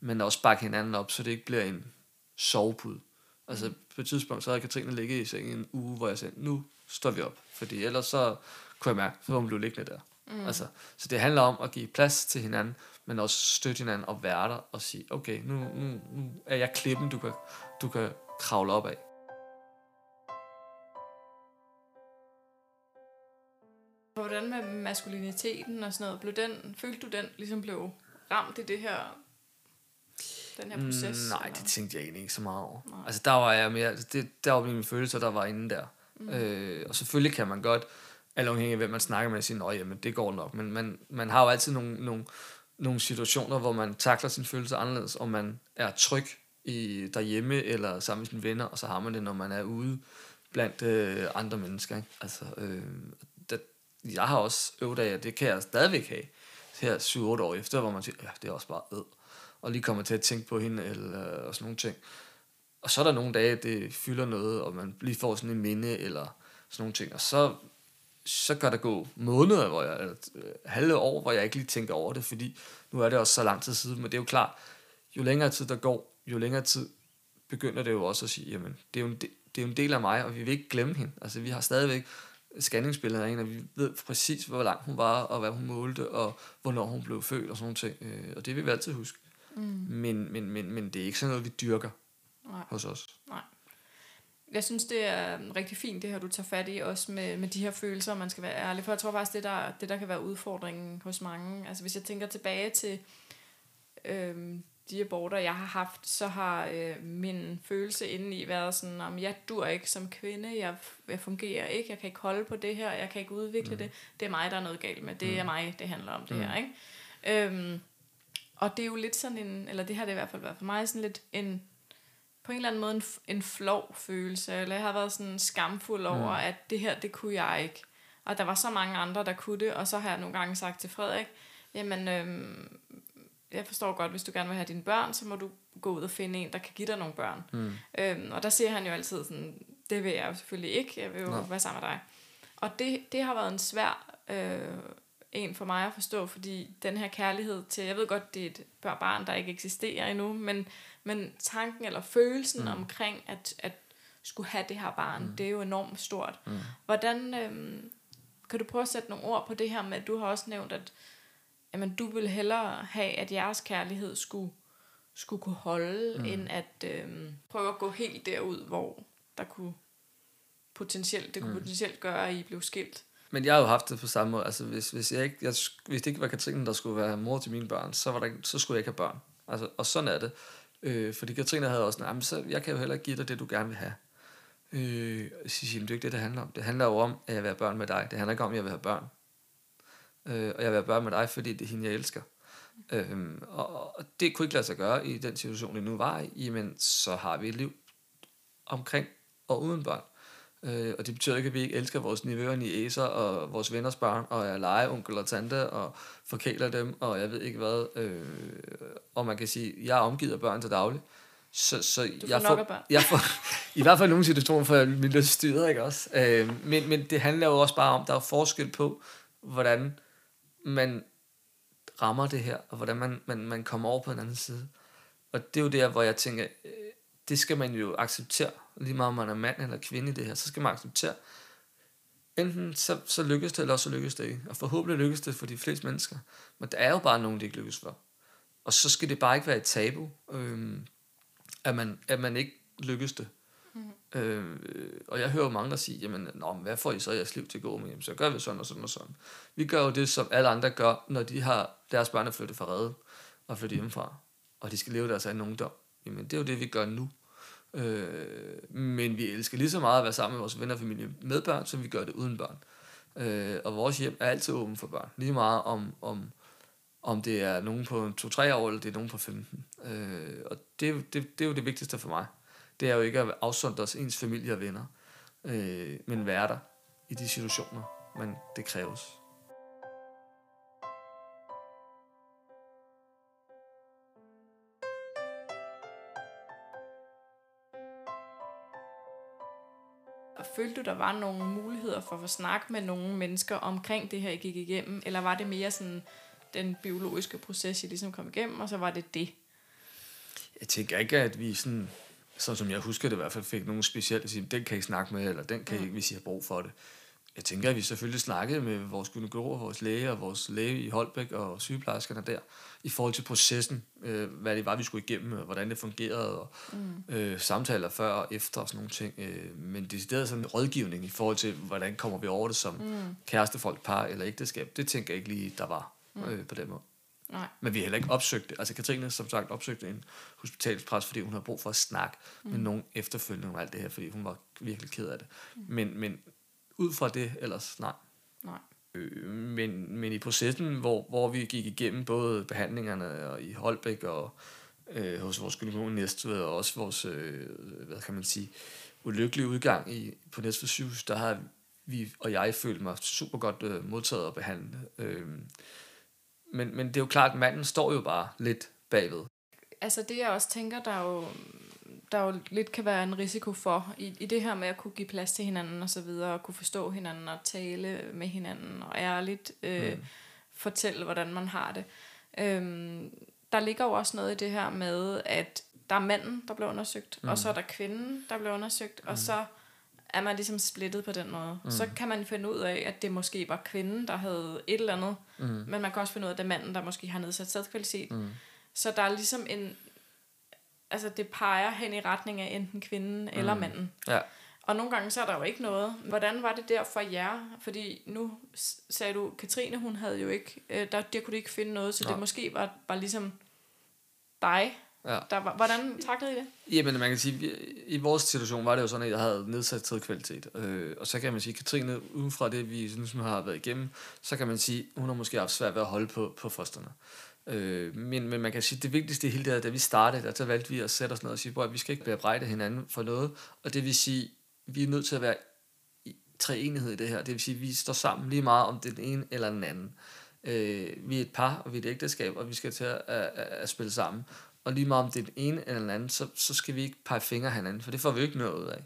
B: Men også bakke hinanden op, så det ikke bliver en sovepude. Altså på et tidspunkt, så havde Katrine ligget i sengen en uge, hvor jeg sagde, nu står vi op. Fordi ellers så kunne jeg mærke, så hun blive liggende der. Mm. Altså, så det handler om at give plads til hinanden, men også støtte hinanden og være der og sige, okay, nu, nu, nu er jeg klippen, du kan, du kan kravle op af.
C: Hvordan med maskuliniteten og sådan noget, blev den, følte du den ligesom blev ramt i det her den her proces?
B: Mm, nej, det tænkte jeg egentlig ikke så meget over. Nej. Altså der var jeg mere, det, der var mine følelser, der var inde der. Mm. Øh, og selvfølgelig kan man godt, alt afhængig af hvem man snakker med, sige, at det går nok. Men man, man har jo altid nogle, nogle, nogle situationer, hvor man takler sine følelser anderledes, og man er tryg i, derhjemme eller sammen med sine venner, og så har man det, når man er ude blandt øh, andre mennesker. Ikke? Altså, øh, det, jeg har også øvet af, det kan jeg stadigvæk have her 7-8 år efter, hvor man siger, ja, det er også bare øh og lige kommer til at tænke på hende, eller og sådan nogle ting. Og så er der nogle dage, det fylder noget, og man lige får sådan en minde, eller sådan nogle ting. Og så, så kan der gå måneder, hvor jeg, eller øh, halve år, hvor jeg ikke lige tænker over det, fordi nu er det også så lang tid siden, men det er jo klart, jo længere tid der går, jo længere tid begynder det jo også at sige, jamen, det er jo en, det er jo en del af mig, og vi vil ikke glemme hende. Altså, vi har stadigvæk scanningsbilleder af hende, og vi ved præcis, hvor lang hun var, og hvad hun målte, og hvornår hun blev født, og sådan nogle ting. Øh, og det vil vi altid huske. Mm. Men, men, men, men det er ikke sådan noget, vi dyrker
A: Nej.
B: hos os.
A: Nej. Jeg synes, det er rigtig fint, det her, du tager fat i, også med, med de her følelser, man skal være ærlig. For jeg tror faktisk, det der, det der kan være udfordringen hos mange. Altså hvis jeg tænker tilbage til øhm, de aborter, jeg har haft, så har øh, min følelse indeni været sådan, om jeg dur ikke som kvinde, jeg, jeg fungerer ikke, jeg kan ikke holde på det her, jeg kan ikke udvikle mm. det. Det er mig, der er noget galt med. Det er mig, det handler om det
B: Mm.
A: her, ikke? Øhm, og det er jo lidt sådan en, eller det har det i hvert fald været for mig, sådan lidt en, på en eller anden måde en, en flov følelse, eller jeg har været sådan skamfuld over,
B: Mm.
A: at det her, det kunne jeg ikke. Og der var så mange andre, der kunne det, og så har jeg nogle gange sagt til Frederik, jamen, øhm, jeg forstår godt, hvis du gerne vil have dine børn, så må du gå ud og finde en, der kan give dig nogle børn.
B: Mm.
A: Øhm, og der siger han jo altid sådan, det vil jeg jo selvfølgelig ikke, jeg vil jo
B: Nå.
A: være sammen med dig. Og det, det har været en svær øh, en for mig at forstå, fordi den her kærlighed til, jeg ved godt, det er et barn, der ikke eksisterer endnu, men, men tanken eller følelsen mm. omkring at, at skulle have det her barn, mm. det er jo enormt stort.
B: Mm.
A: Hvordan, øhm, kan du prøve at sætte nogle ord på det her med, at du har også nævnt, at jamen, du vil hellere have, at jeres kærlighed skulle, skulle kunne holde, mm. end at øhm, prøve at gå helt derud, hvor der kunne potentielt, det kunne mm. potentielt gøre, at I blev skilt.
B: Men jeg har jo haft det på samme måde. Altså, hvis, hvis, jeg ikke, jeg, hvis det ikke var Katrine, der skulle være mor til mine børn, så, var der, så skulle jeg ikke have børn. Altså, og sådan er det. Øh, fordi Katrine havde også, nej, så jeg kan jo heller ikke give dig det, du gerne vil have. Øh, så siger det er jo ikke det, det handler om. Det handler jo om, at jeg vil have børn med dig. Det handler ikke om, at jeg vil have børn. Øh, og jeg vil have børn med dig, fordi det er hende, jeg elsker. Øh, og, og det kunne ikke lade sig gøre i den situation, vi nu var i. Jamen, så har vi et liv omkring og uden børn. Øh, og det betyder ikke, at vi ikke elsker vores nivøer i æser og vores venners børn, og er legeonkel og tante, og forkæler dem, og jeg ved ikke hvad. Øh, og man kan sige, jeg er omgivet af børn til daglig. Så, så
A: Du får
B: jeg
A: af børn.
B: Jeg får, I hvert fald nogle situationer får jeg min lyst styret, ikke også? Øh, men, men det handler jo også bare om, der er forskel på, hvordan man rammer det her, og hvordan man, man, man kommer over på den anden side. Og det er jo der, hvor jeg tænker, øh, det skal man jo acceptere, lige meget om man er mand eller kvinde i det her, så skal man acceptere, enten så, så lykkes det, eller også så lykkes det ikke. Og forhåbentlig lykkes det for de fleste mennesker. Men der er jo bare nogen, det ikke lykkes for. Og så skal det bare ikke være et tabu, øhm, at, man, at man ikke lykkes det. Mm. Øh, og jeg hører jo mange, der siger, jamen, Nå, men hvad får I så jeres liv til at gå med? Jamen, så gør vi sådan og sådan og sådan. Vi gør jo det, som alle andre gør, når de har deres børn er flyttet fra redde og flyttet hjemmefra, og de skal leve deres egen ungdom. Jamen, det er jo det, vi gør nu. Øh, men vi elsker lige så meget at være sammen med vores venner og familie med børn, som vi gør det uden børn. Øh, og vores hjem er altid åben for børn. Lige meget om, om, om det er nogen på 2-3 år, eller det er nogen på 15. Øh, og det, det, det er jo det vigtigste for mig. Det er jo ikke at afsondre os ens familie og venner, øh, men være der i de situationer, men det kræves.
A: Følte du, der var nogle muligheder for at få snak med nogle mennesker omkring det her, I gik igennem? Eller var det mere sådan den biologiske proces, I ligesom kom igennem, og så var det det?
B: Jeg tænker ikke, at vi sådan, sådan som jeg husker det i hvert fald, fik nogen specielt at sige, den kan I snakke med, eller den kan I ikke, hvis I har brug for det. Jeg tænker, at vi selvfølgelig snakkede med vores gynekologer, vores læge og vores læge i Holbæk og sygeplejerskerne der, i forhold til processen, øh, hvad det var, vi skulle igennem, og hvordan det fungerede, og mm. øh, samtaler før og efter og sådan nogle ting. Øh, men decideret sådan en rådgivning i forhold til, hvordan kommer vi over det som mm. kærestefolk, par eller ægteskab, det tænker jeg ikke lige, der var øh, på den måde.
A: Nej.
B: Men vi har heller ikke opsøgt det. Altså Katrine som sagt opsøgte en hospitalspræst, fordi hun havde brug for at snakke mm. med nogen efterfølgende om alt det her, fordi hun var virkelig ked af det. Mm. Men, men ud fra det, ellers nej.
A: Nej.
B: Øh, men, men i processen, hvor, hvor vi gik igennem både behandlingerne og i Holbæk og øh, hos vores gynekolog Næstved, og også vores, øh, hvad kan man sige, ulykkelige udgang i, på Næstved sygehus, der har vi og jeg følt mig super godt øh, modtaget og behandlet. Øh, men, men det er jo klart, at manden står jo bare lidt bagved.
A: Altså det, jeg også tænker, der jo, der jo lidt kan være en risiko for, i, i det her med at kunne give plads til hinanden og så videre, og kunne forstå hinanden og tale med hinanden, og ærligt øh, mm. fortælle, hvordan man har det. Øhm, der ligger jo også noget i det her med, at der er manden, der bliver undersøgt, mm. og så er der kvinden, der bliver undersøgt, mm. og så
C: er man ligesom splittet på den måde. Mm. Så kan man finde ud af, at det måske var kvinden, der havde et eller andet, mm. men man kan også finde ud af, at det er manden, der måske har nedsat sædkvalitet. Mm. Så der er ligesom en... Altså, det peger hen i retning af enten kvinden mm. eller manden.
B: Ja.
C: Og nogle gange så er der jo ikke noget. Hvordan var det der for jer? Fordi nu sagde du, Katrine, hun havde jo ikke, øh, der, der kunne de ikke finde noget, så
B: Nej.
C: det måske var, var ligesom dig.
B: Ja.
C: Der var, hvordan taklede I det?
B: Jamen, man kan sige, vi- i vores situation var det jo sådan, at jeg havde nedsat sædkvalitet. Øh, og så kan man sige, Katrine, uden fra det, vi synes, hun har været igennem, så kan man sige, hun har måske haft svært ved at holde på, på fosterne. Øh, Øh, men, men man kan sige, det vigtigste i hele det her, da vi startede, der, så valgte vi at sætte os ned og sige, at vi skal ikke bebrejde hinanden for noget. Og det vil sige, vi er nødt til at være i treenighed i det her. Det vil sige, at vi står sammen lige meget om det den ene eller den anden. Øh, vi er et par, og vi er et ægteskab, og vi skal til at, at, at, spille sammen. Og lige meget om det er den ene eller den anden, så, så skal vi ikke pege fingre hinanden, for det får vi jo ikke noget ud af.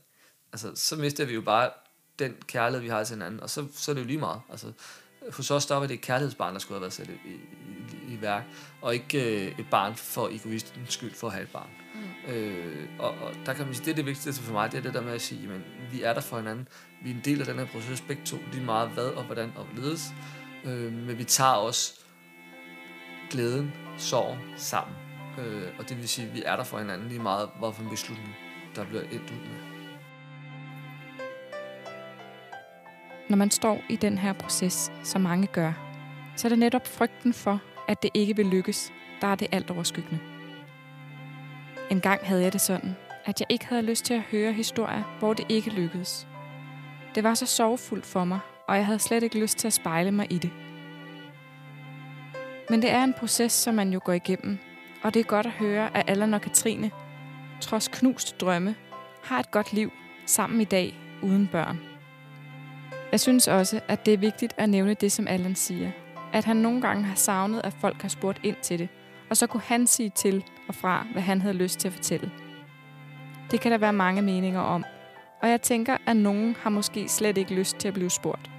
B: Altså, så mister vi jo bare den kærlighed, vi har til hinanden, og så, så er det jo lige meget. Altså, hos os, der var det et kærlighedsbarn, der skulle have været sat i, i, i, værk, og ikke øh, et barn for egoistens skyld for at have et barn. Mm. Øh, og, og der kan man sige, det er det vigtigste for mig, det er det der med at sige, men vi er der for hinanden, vi er en del af den her proces, begge to, lige meget hvad og hvordan og hvorledes, øh, men vi tager også glæden, sorgen sammen. Øh, og det vil sige, at vi er der for hinanden lige meget, hvorfor en beslutning, der bliver endt ud med.
A: Når man står i den her proces, som mange gør, så er det netop frygten for, at det ikke vil lykkes, der er det alt overskyggende. En gang havde jeg det sådan, at jeg ikke havde lyst til at høre historier, hvor det ikke lykkedes. Det var så sorgfuldt for mig, og jeg havde slet ikke lyst til at spejle mig i det. Men det er en proces, som man jo går igennem, og det er godt at høre, at Allan og Katrine, trods knust drømme, har et godt liv sammen i dag uden børn. Jeg synes også, at det er vigtigt at nævne det, som Allan siger. At han nogle gange har savnet, at folk har spurgt ind til det, og så kunne han sige til og fra, hvad han havde lyst til at fortælle. Det kan der være mange meninger om, og jeg tænker, at nogen har måske slet ikke lyst til at blive spurgt.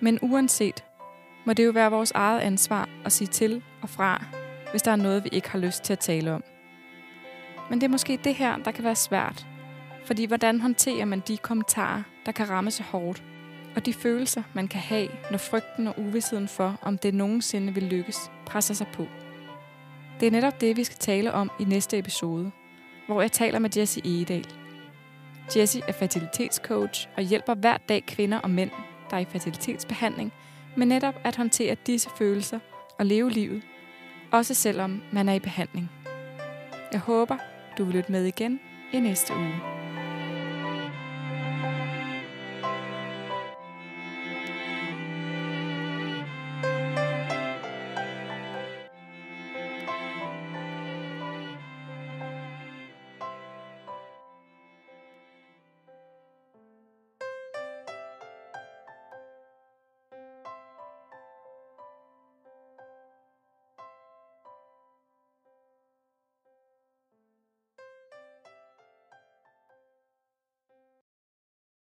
A: Men uanset, må det jo være vores eget ansvar at sige til og fra, hvis der er noget, vi ikke har lyst til at tale om. Men det er måske det her, der kan være svært, fordi hvordan håndterer man de kommentarer, der kan ramme så hårdt? Og de følelser, man kan have, når frygten og uvidsheden for, om det nogensinde vil lykkes, presser sig på. Det er netop det, vi skal tale om i næste episode, hvor jeg taler med Jessie Egedal. Jessie er fertilitetscoach og hjælper hver dag kvinder og mænd, der er i fertilitetsbehandling, med netop at håndtere disse følelser og leve livet, også selvom man er i behandling. Jeg håber, du vil lytte med igen i næste uge.